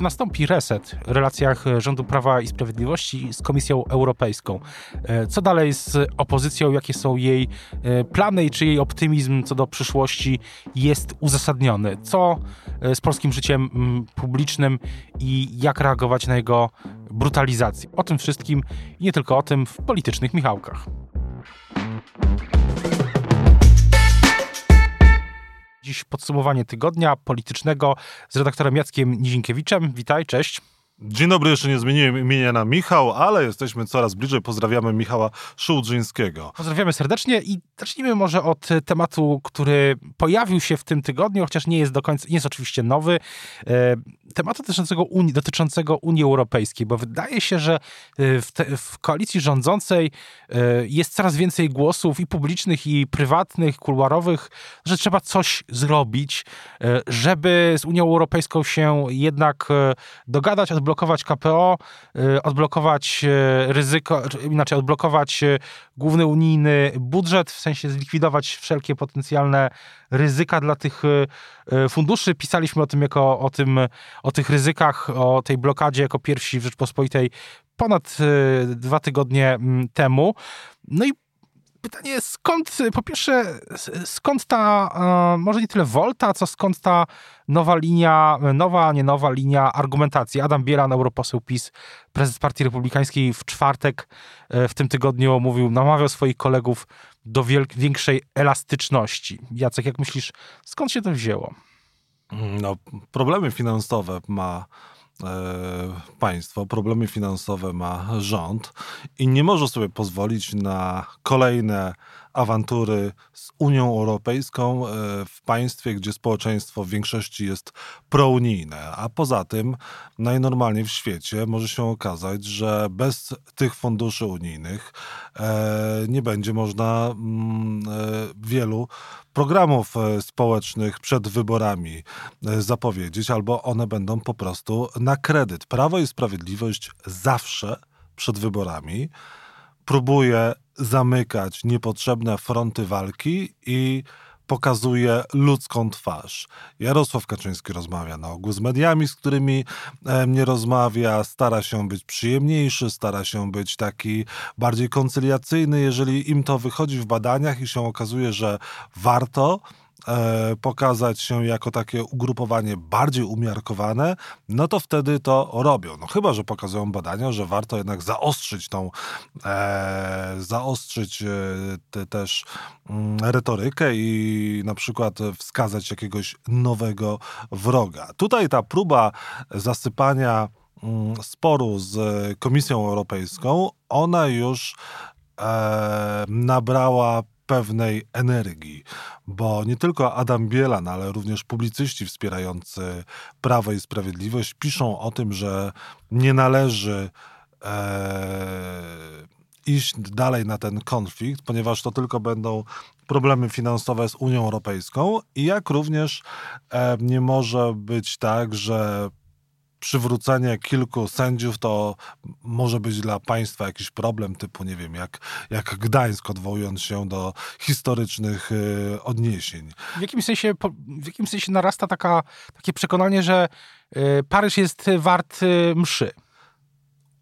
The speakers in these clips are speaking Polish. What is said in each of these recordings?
Czy nastąpi reset w relacjach rządu Prawa i Sprawiedliwości z Komisją Europejską? E, co dalej z opozycją? Jakie są jej e, plany i czy jej optymizm co do przyszłości jest uzasadniony? Co e, z polskim życiem publicznym i jak reagować na jego brutalizację? O tym wszystkim i nie tylko o tym w politycznych Michałkach. Dziś podsumowanie tygodnia politycznego z redaktorem Jackiem Nizinkiewiczem. Witaj, cześć. Dzień dobry, jeszcze nie zmieniłem imienia na Michał, ale jesteśmy coraz bliżej. Pozdrawiamy Michała Szułdrzyńskiego. Pozdrawiamy serdecznie i zacznijmy może od tematu, który pojawił się w tym tygodniu, chociaż nie jest do końca, nie jest oczywiście nowy. E, tematu dotyczącego Unii, dotyczącego Unii Europejskiej, bo wydaje się, że e, w, te, w koalicji rządzącej e, jest coraz więcej głosów i publicznych, i prywatnych, kuluarowych, że trzeba coś zrobić, żeby z Unią Europejską się jednak dogadać, odblokować odblokować KPO, y, odblokować y, ryzyko, inaczej odblokować y, główny unijny budżet, w sensie zlikwidować wszelkie potencjalne ryzyka dla tych funduszy. Pisaliśmy o tym jako o tym, o tych ryzykach, o tej blokadzie jako pierwsi w Rzeczpospolitej ponad dwa tygodnie mm, temu. No i pytanie, skąd, po pierwsze, skąd ta, e, może nie tyle wolta, co skąd ta nowa linia, nowa, a nie nowa linia argumentacji. Adam Bielan, europoseł PiS, prezes Partii Republikańskiej w czwartek e, w tym tygodniu mówił, namawiał swoich kolegów do większej elastyczności. Jacek, jak myślisz, skąd się to wzięło? No, problemy finansowe ma E, państwo, problemy finansowe ma rząd i nie może sobie pozwolić na kolejne awantury z Unią Europejską e, w państwie, gdzie społeczeństwo w większości jest prounijne. A poza tym, najnormalniej w świecie może się okazać, że bez tych funduszy unijnych e, nie będzie można mm, wielu programów e, społecznych przed wyborami e, zapowiedzieć, albo one będą po prostu na kredyt. Prawo i Sprawiedliwość zawsze przed wyborami próbuje zamykać niepotrzebne fronty walki i pokazuje ludzką twarz. Jarosław Kaczyński rozmawia na ogół z mediami, z którymi nie rozmawia, stara się być przyjemniejszy, stara się być taki bardziej koncyliacyjny, jeżeli im to wychodzi w badaniach i się okazuje, że warto, e, pokazać się jako takie ugrupowanie bardziej umiarkowane, no to wtedy to robią. No chyba, że pokazują badania, że warto jednak zaostrzyć tą, e, zaostrzyć e, te, też mm, retorykę i na przykład wskazać jakiegoś nowego wroga. Tutaj ta próba zasypania mm, sporu z Komisją Europejską, ona już e, nabrała pewnej energii, bo nie tylko Adam Bielan, ale również publicyści wspierający Prawo i Sprawiedliwość piszą o tym, że nie należy e, iść dalej na ten konflikt, ponieważ to tylko będą problemy finansowe z Unią Europejską i jak również e, nie może być tak, że przywrócenie kilku sędziów to może być dla państwa jakiś problem typu, nie wiem, jak, jak Gdańsk, odwołując się do historycznych y, odniesień. W jakimś sensie, w sensie narasta taka, takie przekonanie, że y, Paryż jest wart y, mszy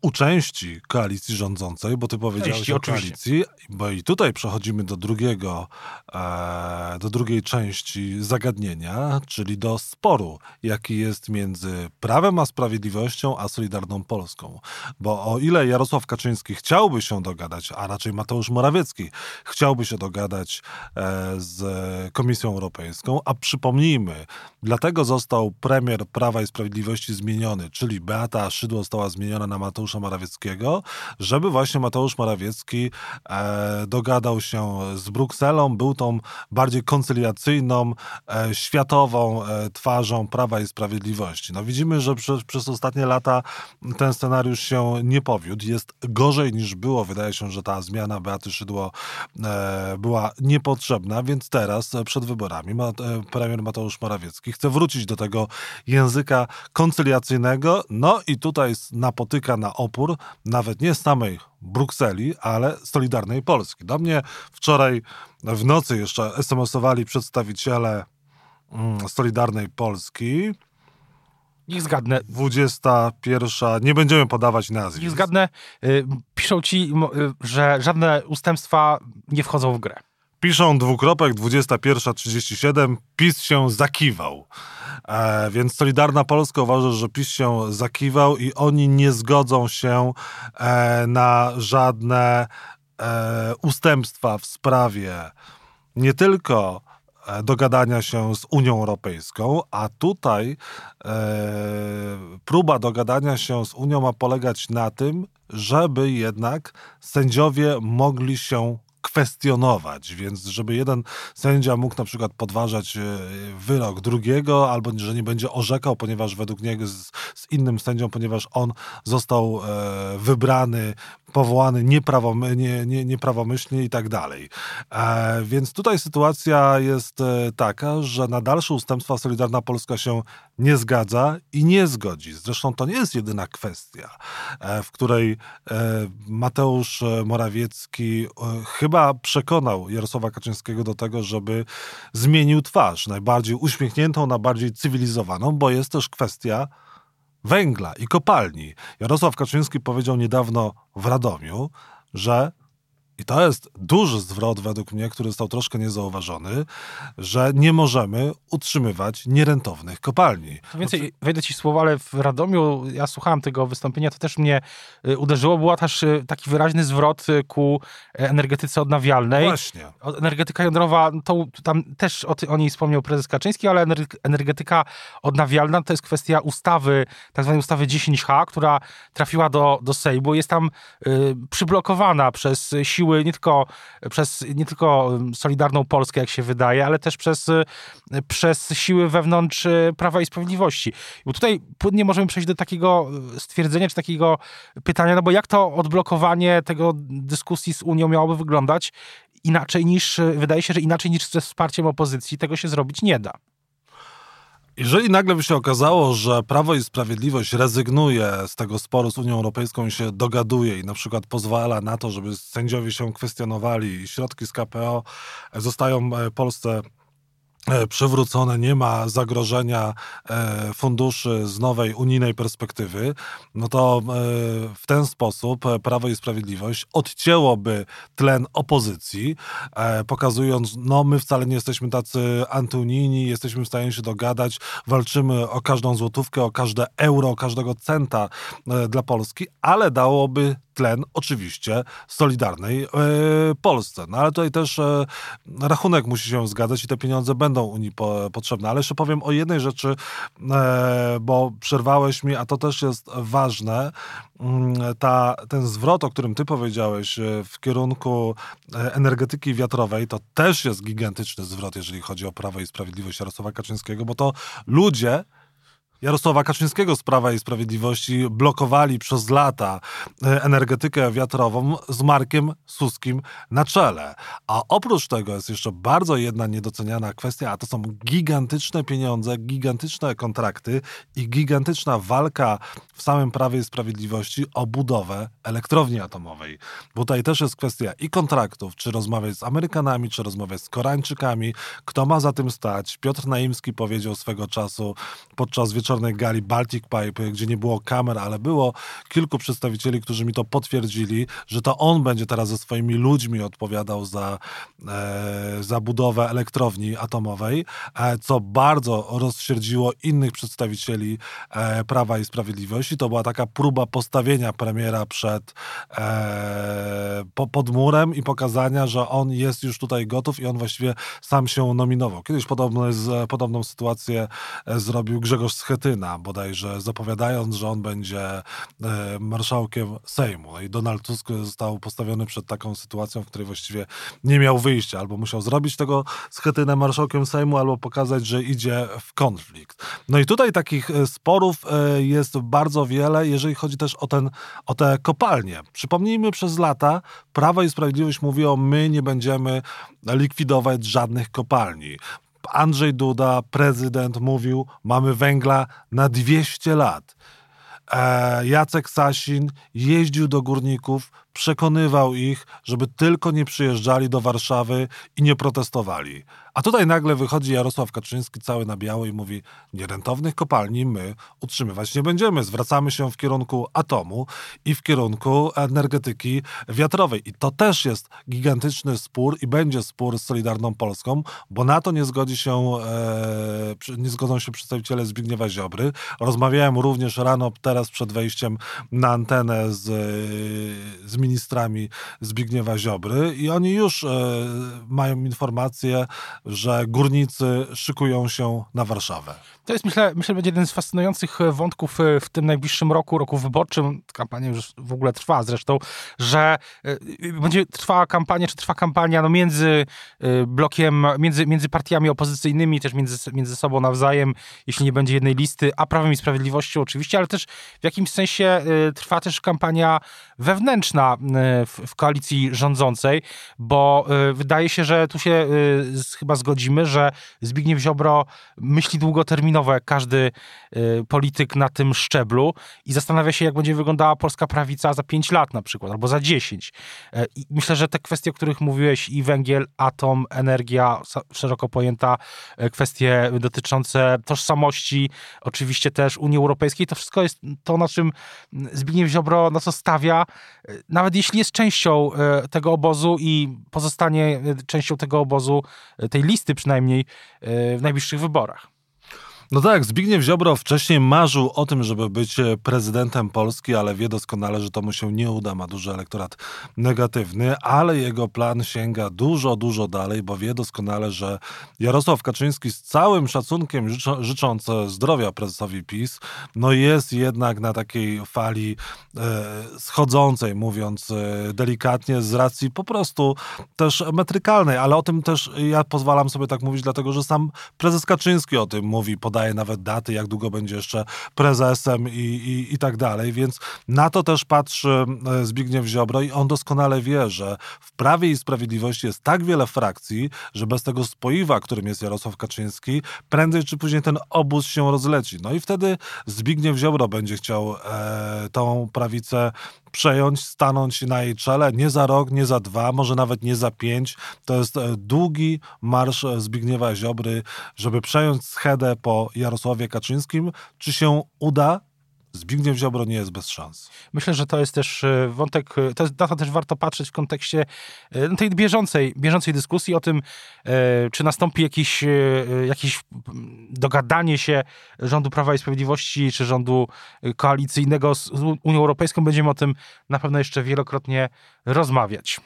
u części koalicji rządzącej, bo ty powiedziałeś części, o koalicji, bo i tutaj przechodzimy do drugiego, e, do drugiej części zagadnienia, czyli do sporu, jaki jest między Prawem a Sprawiedliwością, a Solidarną Polską. Bo o ile Jarosław Kaczyński chciałby się dogadać, a raczej Mateusz Morawiecki chciałby się dogadać e, z Komisją Europejską, a przypomnijmy, dlatego został premier Prawa i Sprawiedliwości zmieniony, czyli Beata Szydło została zmieniona na Mateusz Mateusza Morawieckiego, żeby właśnie Mateusz Morawiecki e, dogadał się z Brukselą, był tą bardziej koncyliacyjną, e, światową e, twarzą Prawa i Sprawiedliwości. No widzimy, że przez, przez ostatnie lata ten scenariusz się nie powiódł. Jest gorzej niż było. Wydaje się, że ta zmiana Beaty Szydło e, była niepotrzebna, więc teraz e, przed wyborami e, premier Mateusz Morawiecki chce wrócić do tego języka koncyliacyjnego, no i tutaj napotyka na opór nawet nie samej Brukseli, ale Solidarnej Polski. Do mnie wczoraj w nocy jeszcze SMS-owali przedstawiciele mm, Solidarnej Polski. Niech zgadnę. 21. Nie będziemy podawać nazwisk. Niech zgadnę. Y, piszą ci, y, że żadne ustępstwa nie wchodzą w grę. Piszą dwukropek 21.37. PiS się zakiwał. E, więc Solidarna Polska uważa, że PiS się zakiwał i oni nie zgodzą się e, na żadne e, ustępstwa w sprawie nie tylko e, dogadania się z Unią Europejską, a tutaj e, próba dogadania się z Unią ma polegać na tym, żeby jednak sędziowie mogli się kwestionować, więc żeby jeden sędzia mógł na przykład podważać e, wyrok drugiego, albo że nie będzie orzekał, ponieważ według niego z, z innym sędzią, ponieważ on został e, wybrany, powołany nieprawom, nie, nie, nieprawomyślnie i tak dalej. E, więc tutaj sytuacja jest e, taka, że na dalsze ustępstwa Solidarna Polska się nie zgadza i nie zgodzi. Zresztą to nie jest jedyna kwestia, e, w której e, Mateusz Morawiecki chyba chyba przekonał Jarosława Kaczyńskiego do tego, żeby zmienił twarz, najbardziej uśmiechniętą, na bardziej cywilizowaną, bo jest też kwestia węgla i kopalni. Jarosław Kaczyński powiedział niedawno w Radomiu, że i to jest duży zwrot według mnie, który został troszkę niezauważony, że nie możemy utrzymywać nierentownych kopalni. Co więcej, wejdę ci słowo, ale w Radomiu, ja słuchałem tego wystąpienia, to też mnie y, uderzyło. Była też y, taki wyraźny zwrot y, ku energetyce odnawialnej. Właśnie. Energetyka jądrowa, to tam też o, o niej wspomniał prezes Kaczyński, ale energetyka odnawialna to jest kwestia ustawy, tak zwanej ustawy 10H, która trafiła do, do Sejmu. Jest tam y, przyblokowana przez siły siły nie tylko przez nie tylko Solidarną Polskę, jak się wydaje, ale też przez, przez siły wewnątrz e, Prawa i Sprawiedliwości. Bo tutaj płynnie możemy przejść do takiego e, stwierdzenia, czy takiego pytania, no bo jak to odblokowanie tego dyskusji z Unią miałoby wyglądać inaczej niż, wydaje się, że inaczej niż ze wsparciem opozycji tego się zrobić nie da. Jeżeli nagle by się okazało, że Prawo i Sprawiedliwość rezygnuje z tego sporu z Unią Europejską i się dogaduje i na przykład pozwala na to, żeby sędziowie się kwestionowali i środki z KPO zostają e, Polsce E, przywrócone, nie ma zagrożenia e, funduszy z nowej unijnej perspektywy, no to e, w ten sposób Prawo i Sprawiedliwość odcięłoby tlen opozycji, pokazując, no my wcale nie jesteśmy tacy antyunijni, jesteśmy w stanie się dogadać, walczymy o każdą złotówkę, o każde euro, o każdego centa dla Polski, ale dałoby tlen oczywiście Solidarnej e, Polsce. No ale tutaj też e, rachunek musi się zgadzać i te pieniądze będą Unii po, potrzebne. Ale jeszcze powiem o jednej rzeczy, e, bo przerwałeś mi, a to też jest ważne. Mm, ta, ten zwrot, o którym ty powiedziałeś w kierunku energetyki wiatrowej, to też jest gigantyczny zwrot, jeżeli chodzi o Prawo i Sprawiedliwość Jarosława Kaczyńskiego, bo to ludzie Jarosława Kaczyńskiego z Prawa i Sprawiedliwości blokowali przez lata e, energetykę wiatrową z Markiem Suskim na czele. A oprócz tego jest jeszcze bardzo jedna niedoceniana kwestia, a to są gigantyczne pieniądze, gigantyczne kontrakty i gigantyczna walka w samym Prawie i Sprawiedliwości o budowę elektrowni atomowej. Bo tutaj też jest kwestia i kontraktów, czy rozmawiać z Amerykanami, czy rozmawiać z Koreańczykami, kto ma za tym stać. Piotr Naimski powiedział swego czasu podczas wieczoru wieczornej gali Baltic Pipe, gdzie nie było kamer, ale było kilku przedstawicieli, którzy mi to potwierdzili, że to on będzie teraz ze swoimi ludźmi odpowiadał za, e, za budowę elektrowni atomowej, e, co bardzo rozsierdziło innych przedstawicieli e, Prawa i Sprawiedliwości. To była taka próba postawienia premiera przed e, po, pod murem i pokazania, że on jest już tutaj gotów i on właściwie sam się nominował. Kiedyś podobno, podobną sytuację e, zrobił Grzegorz Schet Schetyna, bodajże zapowiadając, że on będzie e, marszałkiem Sejmu. No I Donald Tusk został postawiony przed taką sytuacją, w której właściwie nie miał wyjścia. Albo musiał zrobić tego Schetynę marszałkiem Sejmu, albo pokazać, że idzie w konflikt. No i tutaj takich e, sporów e, jest bardzo wiele, jeżeli chodzi też o, ten, o te kopalnie. Przypomnijmy, przez lata Prawo i Sprawiedliwość mówiło, my nie będziemy likwidować żadnych kopalni. Andrzej Duda, prezydent, mówił, mamy węgla na 200 lat. E, Jacek Sasin jeździł do górników, przekonywał ich, żeby tylko nie przyjeżdżali do Warszawy i nie protestowali. A tutaj nagle wychodzi Jarosław Kaczyński cały na biało i mówi: Nierentownych kopalni my utrzymywać nie będziemy. Zwracamy się w kierunku atomu i w kierunku energetyki wiatrowej. I to też jest gigantyczny spór i będzie spór z Solidarną Polską, bo na to nie zgodzi się, e, nie zgodzą się przedstawiciele Zbigniewa Ziobry. Rozmawiałem również rano, teraz przed wejściem na antenę z, z ministrami Zbigniewa Ziobry i oni już e, mają informację, że górnicy szykują się na Warszawę. To jest, myślę, myślę, będzie jeden z fascynujących wątków e, w tym najbliższym roku, roku wyborczym. Kampania już w ogóle trwa zresztą, że e, będzie trwała kampania, czy trwa kampania no między e, blokiem, między, między partiami opozycyjnymi, też między, między sobą nawzajem, jeśli nie będzie jednej listy, a Prawem i Sprawiedliwością oczywiście, ale też w jakimś sensie trwa też kampania wewnętrzna w, w koalicji rządzącej, bo wydaje się, że tu się chyba zgodzimy, że Zbigniew Ziobro myśli długoterminowo, jak każdy y, polityk na tym szczeblu i zastanawia się, jak będzie wyglądała polska prawica za 5 lat na przykład, albo za 10. E, myślę, że te kwestie, o których mówiłeś, i węgiel, atom, energia, szeroko pojęta e, kwestie dotyczące tożsamości, oczywiście też Unii Europejskiej, to wszystko jest to, na czym Zbigniew Ziobro na co stawia, e, nawet jeśli jest częścią tego obozu i pozostanie częścią tego obozu, tej listy przynajmniej w najbliższych wyborach. No tak, Zbigniew Ziobro wcześniej marzył o tym, żeby być e, prezydentem Polski, ale wie doskonale, że to mu się nie uda, ma duży elektorat negatywny, ale jego plan sięga dużo, dużo dalej, bo wie doskonale, że Jarosław Kaczyński z całym szacunkiem życzą, życząc zdrowia prezesowi PiS, no jest jednak na takiej fali e, schodzącej, mówiąc e, delikatnie, z racji po prostu też metrykalnej, ale o tym też ja pozwalam sobie tak mówić, dlatego że sam prezes Kaczyński o tym mówi, podaje podaje nawet daty, jak długo będzie jeszcze prezesem i, i, i tak dalej, więc na to też patrzy e, Zbigniew Ziobro i on doskonale wie, że w Prawie i Sprawiedliwości jest tak wiele frakcji, że bez tego spoiwa, którym jest Jarosław Kaczyński, prędzej czy później ten obóz się rozleci. No i wtedy Zbigniew Ziobro będzie chciał e, tą prawicę przejąć, stanąć na jej czele, nie za rok, nie za dwa, może nawet nie za pięć. To jest e, długi marsz Zbigniewa Ziobry, żeby przejąć schedę po Jarosławie Kaczyńskim. Czy się uda? Zbigniew Ziobro nie jest bez szans. Myślę, że to jest też e, wątek, e, to jest, na to też warto patrzeć w kontekście e, no, tej bieżącej, bieżącej dyskusji o tym, czy nastąpi jakieś, jakieś dogadanie się rządu Prawa i Sprawiedliwości, czy rządu koalicyjnego z Unią Europejską. Będziemy o tym na pewno jeszcze wielokrotnie rozmawiać.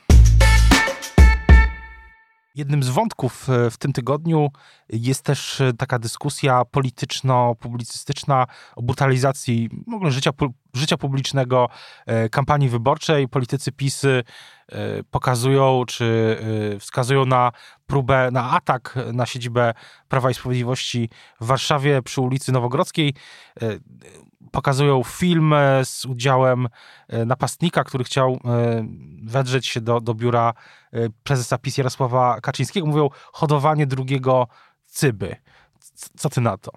Jednym z wątków e, w tym tygodniu jest też e, taka dyskusja polityczno-publicystyczna o brutalizacji w życia, życia publicznego, e, kampanii wyborczej. Politycy PiSy pokazują czy wskazują na próbę, na atak na siedzibę Prawa i Sprawiedliwości w Warszawie przy ulicy Nowogrodzkiej pokazują film e, z udziałem e, napastnika, który chciał e, wedrzeć się do, do biura prezesa PiS Jarosława Kaczyńskiego. Mówią hodowanie drugiego cyby. Co ty na to?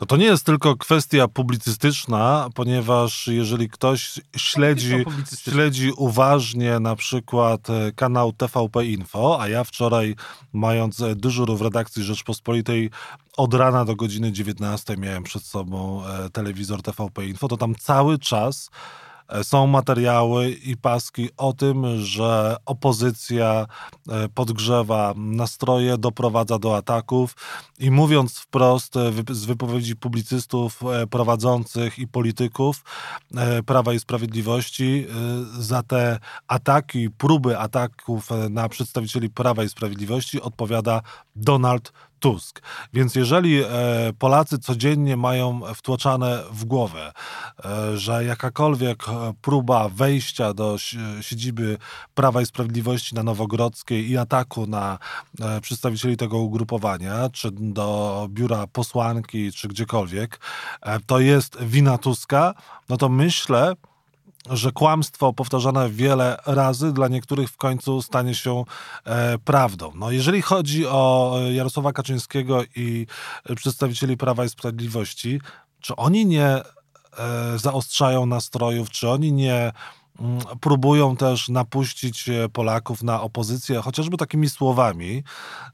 No to nie jest tylko kwestia publicystyczna, ponieważ jeżeli ktoś śledzi, śledzi uważnie na przykład kanał TVP Info, a ja wczoraj mając dyżur w redakcji Rzeczpospolitej od rana do godziny 19 miałem przed sobą e, telewizor TVP Info, to tam cały czas e, są materiały i paski o tym, że opozycja e, podgrzewa nastroje, doprowadza do ataków i mówiąc wprost z wypowiedzi publicystów prowadzących i polityków Prawa i Sprawiedliwości, za te ataki, próby ataków na przedstawicieli Prawa i Sprawiedliwości odpowiada Donald Tusk. Więc jeżeli e, Polacy codziennie mają wtłaczane w głowę, e, że jakakolwiek e, próba wejścia do siedziby Prawa i Sprawiedliwości na Nowogrodzkiej i ataku na przedstawicieli tego ugrupowania, czy do biura posłanki, czy gdziekolwiek, to jest wina Tuska, no to myślę, że kłamstwo powtarzane wiele razy dla niektórych w końcu stanie się e, prawdą. No, jeżeli chodzi o Jarosława Kaczyńskiego i przedstawicieli Prawa i Sprawiedliwości, czy oni nie e, zaostrzają nastrojów, czy oni nie próbują też napuścić e, Polaków na opozycję, chociażby takimi słowami,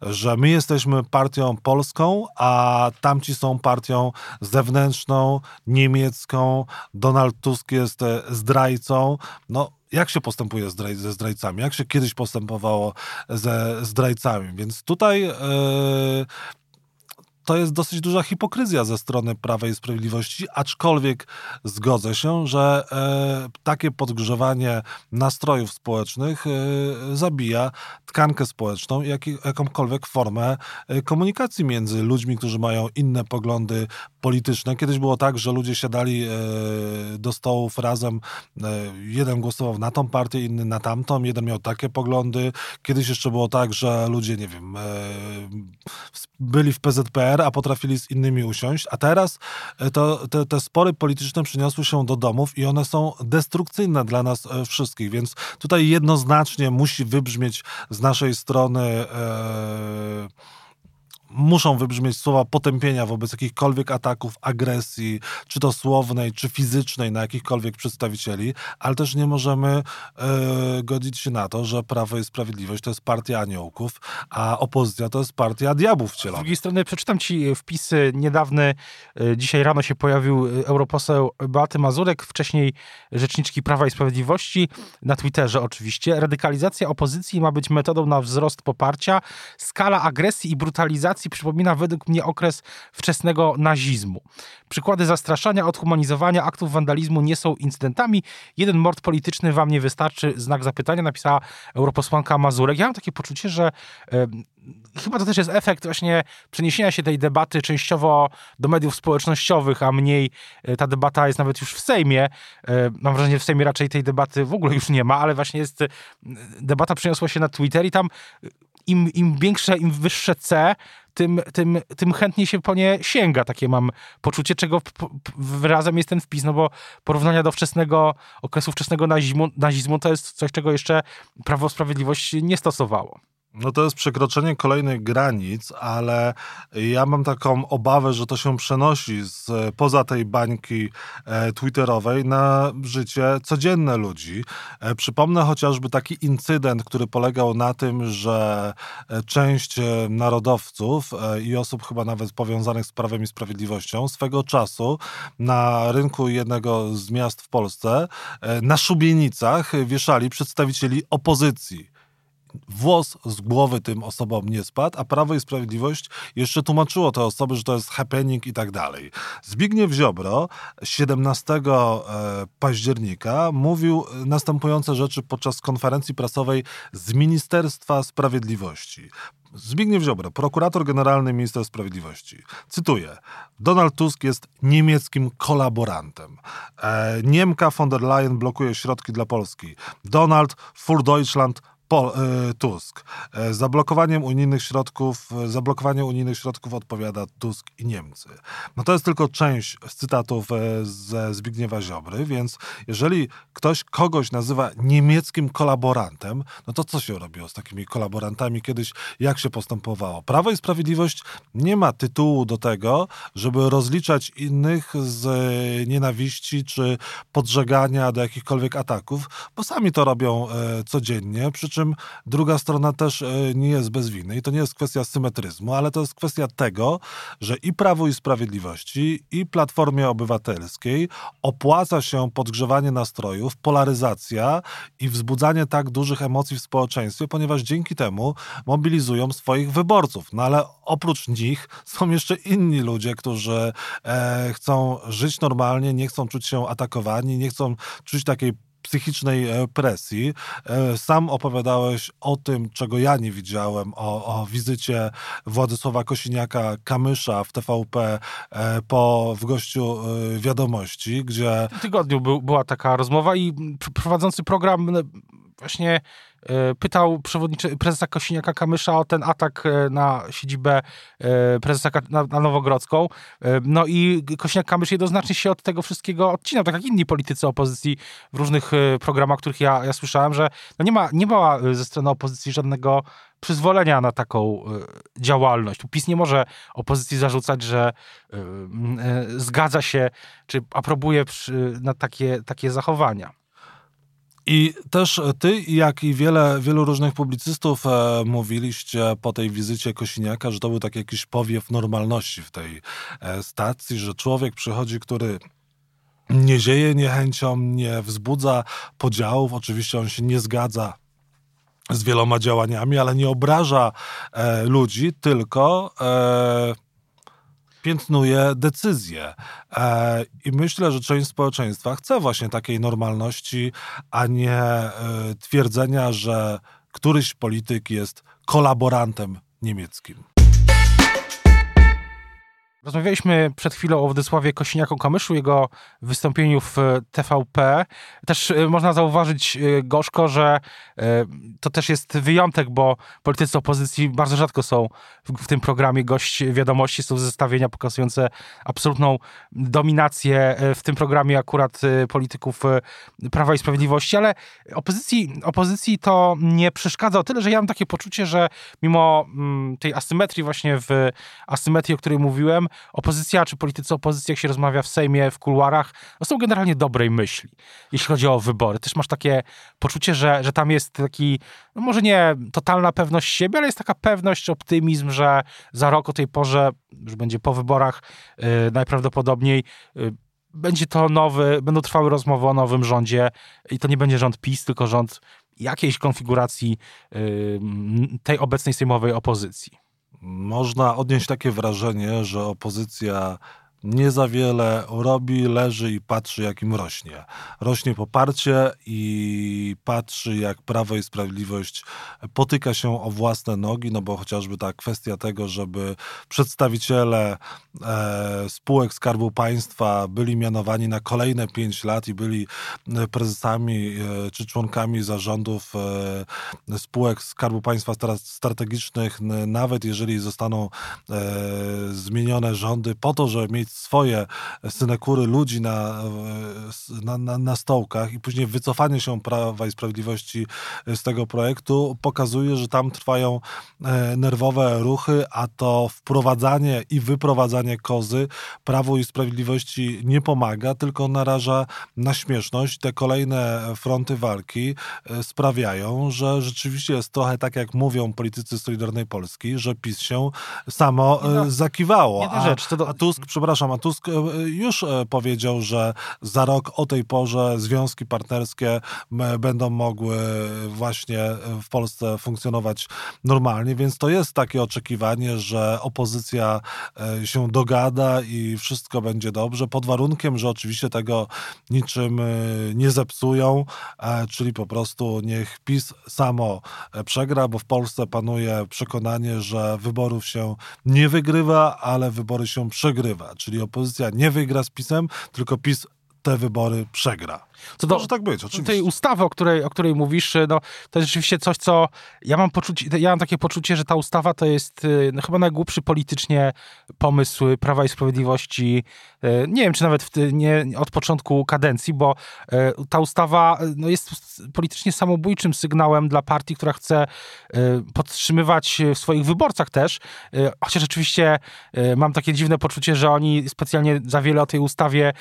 że my jesteśmy partią polską, a tamci są partią zewnętrzną, niemiecką, Donald Tusk jest e, zdrajcą. No, jak się postępuje ze zdrajcami, jak się kiedyś postępowało ze zdrajcami. Więc tutaj yy, to jest dosyć duża hipokryzja ze strony Prawa i Sprawiedliwości, aczkolwiek zgodzę się, że e, takie podgrzewanie nastrojów społecznych e, zabija tkankę społeczną i jak, jakąkolwiek formę e, komunikacji między ludźmi, którzy mają inne poglądy polityczne. Kiedyś było tak, że ludzie siadali e, do stołów razem, e, jeden głosował na tą partię, inny na tamtą, jeden miał takie poglądy. Kiedyś jeszcze było tak, że ludzie, nie wiem, byli w PZPR, a potrafili z innymi usiąść, a teraz to, te, te spory polityczne przyniosły się do domów i one są destrukcyjne dla nas wszystkich, więc tutaj jednoznacznie musi wybrzmieć z z naszej strony e, muszą wybrzmieć słowa potępienia wobec jakichkolwiek ataków, agresji, czy to słownej, czy fizycznej na jakichkolwiek przedstawicieli, ale też nie możemy e, godzić się na to, że Prawo i Sprawiedliwość to jest partia aniołków, a opozycja to jest partia diabłów wcielonych. Z drugiej strony przeczytam ci wpisy niedawny, e, dzisiaj rano się pojawił europoseł Beaty Mazurek, wcześniej rzeczniczki Prawa i Sprawiedliwości, na Twitterze oczywiście. Radykalizacja opozycji ma być metodą na wzrost poparcia, skala agresji i brutalizacji przypomina według mnie okres wczesnego nazizmu. Przykłady zastraszania, odhumanizowania, aktów wandalizmu nie są incydentami. Jeden mord polityczny wam nie wystarczy. Znak zapytania napisała europosłanka Mazurek. Ja mam takie poczucie, że chyba to też jest efekt właśnie przeniesienia się tej debaty częściowo do mediów społecznościowych, a mniej e, ta debata jest nawet już w Sejmie. E, mam wrażenie, że w Sejmie raczej tej debaty w ogóle już nie ma, ale właśnie jest debata przeniosła się na Twitter i tam im, im większe, im wyższe C, tym, tym, tym chętniej się po nie sięga. Takie mam poczucie, czego wyrazem jest ten wpis, no bo porównania do wczesnego okresu wczesnego nazizmu, nazizmu to jest coś, czego jeszcze Prawo Sprawiedliwość nie stosowało. No to jest przekroczenie kolejnych granic, ale ja mam taką obawę, że to się przenosi z, poza tej bańki e, twitterowej na życie codzienne ludzi. E, przypomnę chociażby taki incydent, który polegał na tym, że e, część e, narodowców e, i osób chyba nawet powiązanych z Prawem i Sprawiedliwością swego czasu na rynku jednego z miast w Polsce e, na szubienicach wieszali przedstawicieli opozycji włos z głowy tym osobom nie spadł, a Prawo i Sprawiedliwość jeszcze tłumaczyło te osoby, że to jest happening i tak dalej. Zbigniew Ziobro 17 e, października mówił następujące rzeczy podczas konferencji prasowej z Ministerstwa Sprawiedliwości. Zbigniew Ziobro, prokurator generalny minister sprawiedliwości. Cytuję. Donald Tusk jest niemieckim kolaborantem. E, Niemka von der Leyen blokuje środki dla Polski. Donald für Deutschland Pol, e, Tusk. E, zablokowaniem unijnych środków, e, zablokowanie unijnych środków odpowiada Tusk i Niemcy. No to jest tylko część z cytatów ze Zbigniewa Ziobry, więc jeżeli ktoś kogoś nazywa niemieckim kolaborantem, no to co się robiło z takimi kolaborantami kiedyś, jak się postępowało? Prawo i Sprawiedliwość nie ma tytułu do tego, żeby rozliczać innych z nienawiści czy podżegania do jakichkolwiek ataków, bo sami to robią codziennie, przy czym czym druga strona też e, nie jest bez winy. I to nie jest kwestia symetryzmu, ale to jest kwestia tego, że i Prawu i Sprawiedliwości, i Platformie Obywatelskiej opłaca się podgrzewanie nastrojów, polaryzacja i wzbudzanie tak dużych emocji w społeczeństwie, ponieważ dzięki temu mobilizują swoich wyborców. No ale oprócz nich są jeszcze inni ludzie, którzy e, chcą żyć normalnie, nie chcą czuć się atakowani, nie chcą czuć takiej psychicznej presji. Sam opowiadałeś o tym, czego ja nie widziałem, o, o wizycie Władysława Kosiniaka-Kamysza w TVP po, w gościu wiadomości, gdzie... W tygodniu był, była taka rozmowa i prowadzący program właśnie E, pytał prezesa Kosiniaka-Kamysza o ten atak e, na siedzibę e, prezesa na, na Nowogrodzką. No i Kosiniak-Kamysz jednoznacznie się od tego wszystkiego odcinał, tak jak inni politycy opozycji w różnych programach, których ja, ja słyszałem, że no nie, ma, nie ma ze strony opozycji żadnego przyzwolenia na taką działalność. PiS nie może opozycji zarzucać, że zgadza się, czy aprobuje na takie, takie zachowania. I też ty, jak i wiele, wielu różnych publicystów e, mówiliście po tej wizycie Kosiniaka, że to był taki jakiś powiew normalności w tej e, stacji, że człowiek przychodzi, który nie zieje niechęcią, nie wzbudza podziałów. Oczywiście on się nie zgadza z wieloma działaniami, ale nie obraża e, ludzi, tylko e, piętnuje decyzje. E, I myślę, że część społeczeństwa chce właśnie takiej normalności, a nie e, twierdzenia, że któryś polityk jest kolaborantem niemieckim. Rozmawialiśmy przed chwilą o Władysławie Kosiniaku-Kamyszu, jego wystąpieniu w TVP. Też e, można zauważyć e, gorzko, że e, to też jest wyjątek, bo politycy opozycji bardzo rzadko są w, tym programie gość wiadomości, są zestawienia pokazujące absolutną dominację w tym programie akurat polityków Prawa i Sprawiedliwości, ale opozycji, opozycji to nie przeszkadza o tyle, że ja mam takie poczucie, że mimo mm, tej asymetrii właśnie w asymetrii, o której mówiłem, opozycja czy politycy opozycji, jak się rozmawia w Sejmie, w kuluarach, no są generalnie dobrej myśli, jeśli chodzi o wybory. Też masz takie poczucie, że, że tam jest taki, no może nie totalna pewność siebie, ale jest taka pewność, optymizm, że za rok o tej porze, już będzie po wyborach yy, najprawdopodobniej, yy, będzie to nowy, będą trwały rozmowy o nowym rządzie i to nie będzie rząd PiS, tylko rząd jakiejś konfiguracji yy, tej obecnej sejmowej opozycji można odnieść takie wrażenie, że opozycja nie za wiele robi, leży i patrzy, jak im rośnie. Rośnie poparcie i patrzy, jak Prawo i Sprawiedliwość potyka się o własne nogi, no bo chociażby ta kwestia tego, żeby przedstawiciele e, spółek Skarbu Państwa byli mianowani na kolejne pięć lat i byli e, prezesami e, czy członkami zarządów e, spółek Skarbu Państwa strategicznych, nawet jeżeli zostaną e, zmienione rządy, po to, żeby mieć swoje synekury ludzi na, na, na, na stołkach i później wycofanie się Prawa i Sprawiedliwości z tego projektu pokazuje, że tam trwają e, nerwowe ruchy, a to wprowadzanie i wyprowadzanie kozy Prawu i Sprawiedliwości nie pomaga, tylko naraża na śmieszność. Te kolejne fronty walki e, sprawiają, że rzeczywiście jest trochę tak, jak mówią politycy Solidarnej Polski, że PiS się samo no, zakiwało. A, rzecz, do... a Tusk, przepraszam, przepraszam, Tusk e, już e, powiedział, że za rok o tej porze związki partnerskie będą mogły właśnie w Polsce funkcjonować normalnie, więc to jest takie oczekiwanie, że opozycja e, się dogada i wszystko będzie dobrze, pod warunkiem, że oczywiście tego niczym nie zepsują, czyli po prostu niech PiS samo przegra, bo w Polsce panuje przekonanie, że wyborów się nie wygrywa, ale wybory się przegrywa, czyli opozycja nie wygra z PiSem, tylko PiS te wybory przegra. Co do, Może tak być, oczywiście. tej ustawy, o której, o której mówisz, no, to jest rzeczywiście coś, co ja mam poczucie, ja mam takie poczucie, że ta ustawa to jest y, no, chyba najgłupszy politycznie pomysł Prawa i Sprawiedliwości. Y, nie wiem, czy nawet w, nie, od początku kadencji, bo ta ustawa no, jest politycznie samobójczym sygnałem dla partii, która chce podtrzymywać w swoich wyborcach też. Chociaż rzeczywiście mam takie dziwne poczucie, że oni specjalnie za wiele o tej ustawie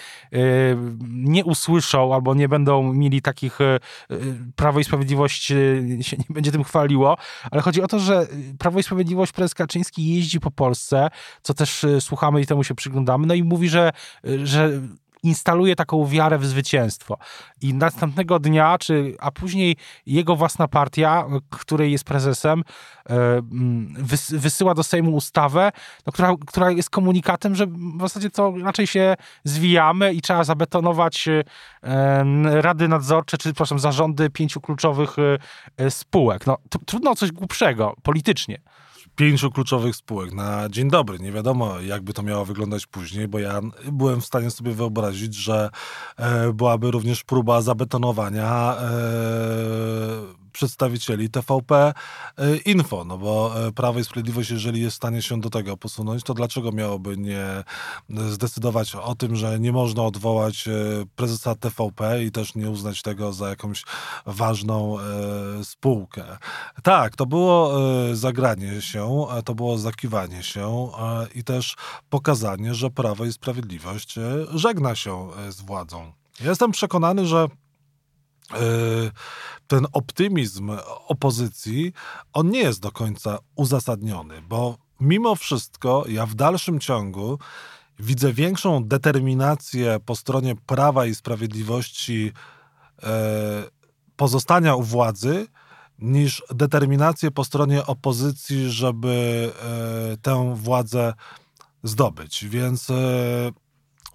nie usłyszą albo nie będą mieli takich, e, e, Prawo i Sprawiedliwość e, się nie będzie tym chwaliło, ale chodzi o to, że Prawo i Sprawiedliwość, prezes Kaczyński jeździ po Polsce, co też słuchamy i temu się przyglądamy, no i mówi, że, że instaluje taką wiarę w zwycięstwo. I następnego dnia, czy, a później jego własna partia, której jest prezesem, e, mm, wysyła do Sejmu ustawę, no, która, która jest komunikatem, że w zasadzie to raczej się zwijamy i trzeba zabetonować e, rady nadzorcze, czy przepraszam, zarządy pięciu kluczowych e, spółek. No, trudno o coś głupszego politycznie pięciu kluczowych spółek na dzień dobry. Nie wiadomo, jakby to miało wyglądać później, bo ja byłem w stanie sobie wyobrazić, że e, byłaby również próba zabetonowania e, przedstawicieli TVP e, Info, no bo e, Prawo i Sprawiedliwość, jeżeli jest w stanie się do tego posunąć, to dlaczego miałoby nie zdecydować o tym, że nie można odwołać e, prezesa TVP i też nie uznać tego za jakąś ważną spółkę. Tak, to było zagranie się, to było zakiwanie się i też pokazanie, że Prawo i Sprawiedliwość żegna się z władzą. Jestem przekonany, że ten optymizm opozycji, on nie jest do końca uzasadniony, bo mimo wszystko ja w dalszym ciągu widzę większą determinację po stronie Prawa i Sprawiedliwości e, pozostania u władzy, niż determinację po stronie opozycji, żeby e, tę władzę zdobyć. Więc e,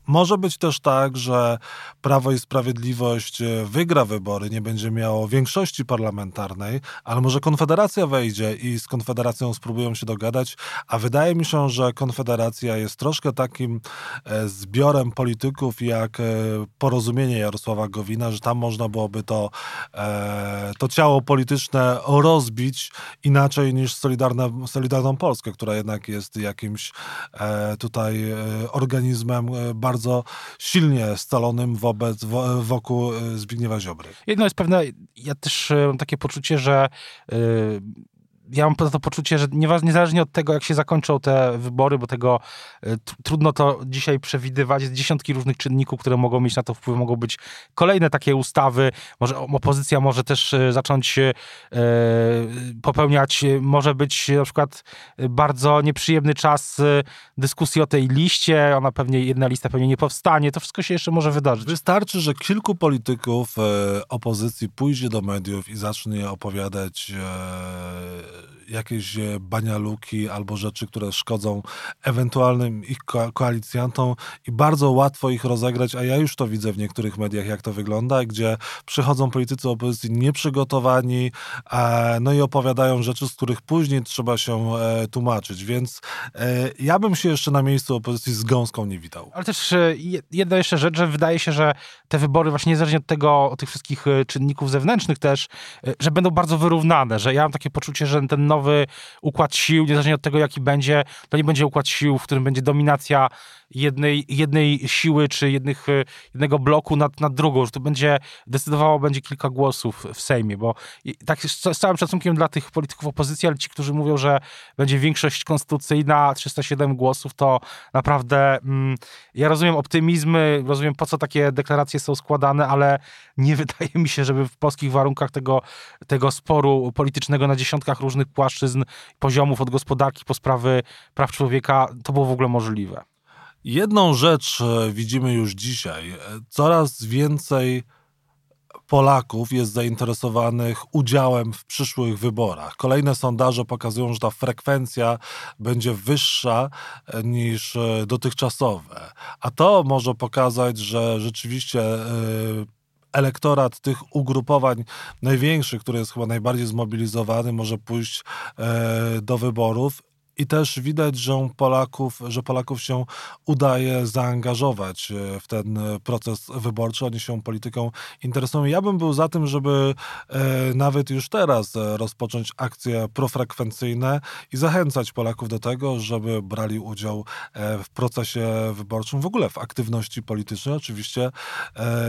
może być też tak, że Prawo i Sprawiedliwość e, wygra wybory, nie będzie miało większości parlamentarnej, ale może Konfederacja wejdzie i z Konfederacją spróbują się dogadać, a wydaje mi się, że Konfederacja jest troszkę takim e, zbiorem polityków jak e, porozumienie Jarosława Gowina, że tam można byłoby to, to ciało polityczne rozbić inaczej niż Solidarna, Solidarną Polskę, która jednak jest jakimś tutaj organizmem bardzo bardzo silnie scalonym wobec, wokół e, Zbigniewa Ziobry. Jedno jest pewne, ja też e, mam takie poczucie, że yy ja mam to poczucie, że niezależnie od tego, jak się zakończą te wybory, bo tego e, trudno to dzisiaj przewidywać, jest dziesiątki różnych czynników, które mogą mieć na to wpływ, mogą być kolejne takie ustawy, może opozycja może też e, zacząć e, popełniać, może być na przykład bardzo nieprzyjemny czas dyskusji o tej liście, ona pewnie, jedna lista pewnie nie powstanie, to wszystko się jeszcze może wydarzyć. Wystarczy, że kilku polityków opozycji pójdzie do mediów i zacznie opowiadać jakieś e, banialuki albo rzeczy, które szkodzą ewentualnym ich ko koalicjantom i bardzo łatwo ich rozegrać, a ja już to widzę w niektórych mediach, jak to wygląda, gdzie przychodzą politycy opozycji nieprzygotowani, e, no i opowiadają rzeczy, z których później trzeba się e, tłumaczyć, więc e, ja bym się jeszcze na miejscu opozycji z gąską nie witał. Ale też e, jedna jeszcze rzecz, że wydaje się, że te wybory właśnie niezależnie od tego, od tych wszystkich e, czynników zewnętrznych też, że będą bardzo wyrównane, że ja mam takie poczucie, że ten nowy układ sił, niezależnie od tego, jaki będzie, to nie będzie układ sił, w którym będzie dominacja jednej, jednej siły czy jednych, jednego bloku nad, nad drugą, że to będzie decydowało będzie kilka głosów w Sejmie, bo tak z całym szacunkiem dla tych polityków opozycji, ale ci, którzy mówią, że będzie większość konstytucyjna, 307 głosów, to naprawdę mm, ja rozumiem optymizmy, rozumiem po co takie deklaracje są składane, ale nie wydaje mi się, żeby w polskich warunkach tego, tego sporu politycznego na dziesiątkach różnych płaszczyzn, poziomów od gospodarki po sprawy praw człowieka, to było w ogóle możliwe. Jedną rzecz e, widzimy już dzisiaj. E, coraz więcej Polaków jest zainteresowanych udziałem w przyszłych wyborach. Kolejne sondaże pokazują, że ta frekwencja będzie wyższa e, niż dotychczasowe. A to może pokazać, że rzeczywiście elektorat tych ugrupowań największych, który jest chyba najbardziej zmobilizowany, może pójść do wyborów i też widać, że Polaków, że Polaków się udaje zaangażować e, w ten e, proces wyborczy. Oni się polityką interesują. Ja bym był za tym, żeby e, nawet już teraz rozpocząć akcje profrekwencyjne i zachęcać Polaków do tego, żeby brali udział w procesie wyborczym, w ogóle w aktywności politycznej, oczywiście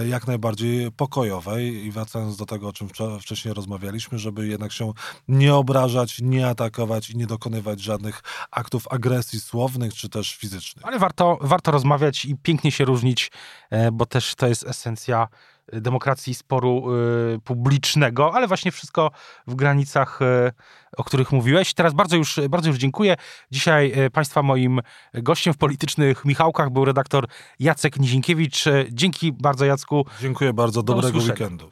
jak najbardziej pokojowej. I wracając do tego, o czym wcześniej rozmawialiśmy, żeby jednak się nie obrażać, nie atakować i nie dokonywać żadnych aktów agresji słownych czy też fizycznych. Ale warto, warto rozmawiać i pięknie się różnić, e, bo też to jest esencja demokracji sporu y, publicznego, ale właśnie wszystko w granicach, y, o których mówiłeś. Teraz bardzo już, bardzo już dziękuję. Dzisiaj y, Państwa moim gościem w politycznych Michałkach był redaktor Jacek Nizinkiewicz. Dzięki bardzo Jacku. Dziękuję bardzo, dobrego usłyszenia. weekendu.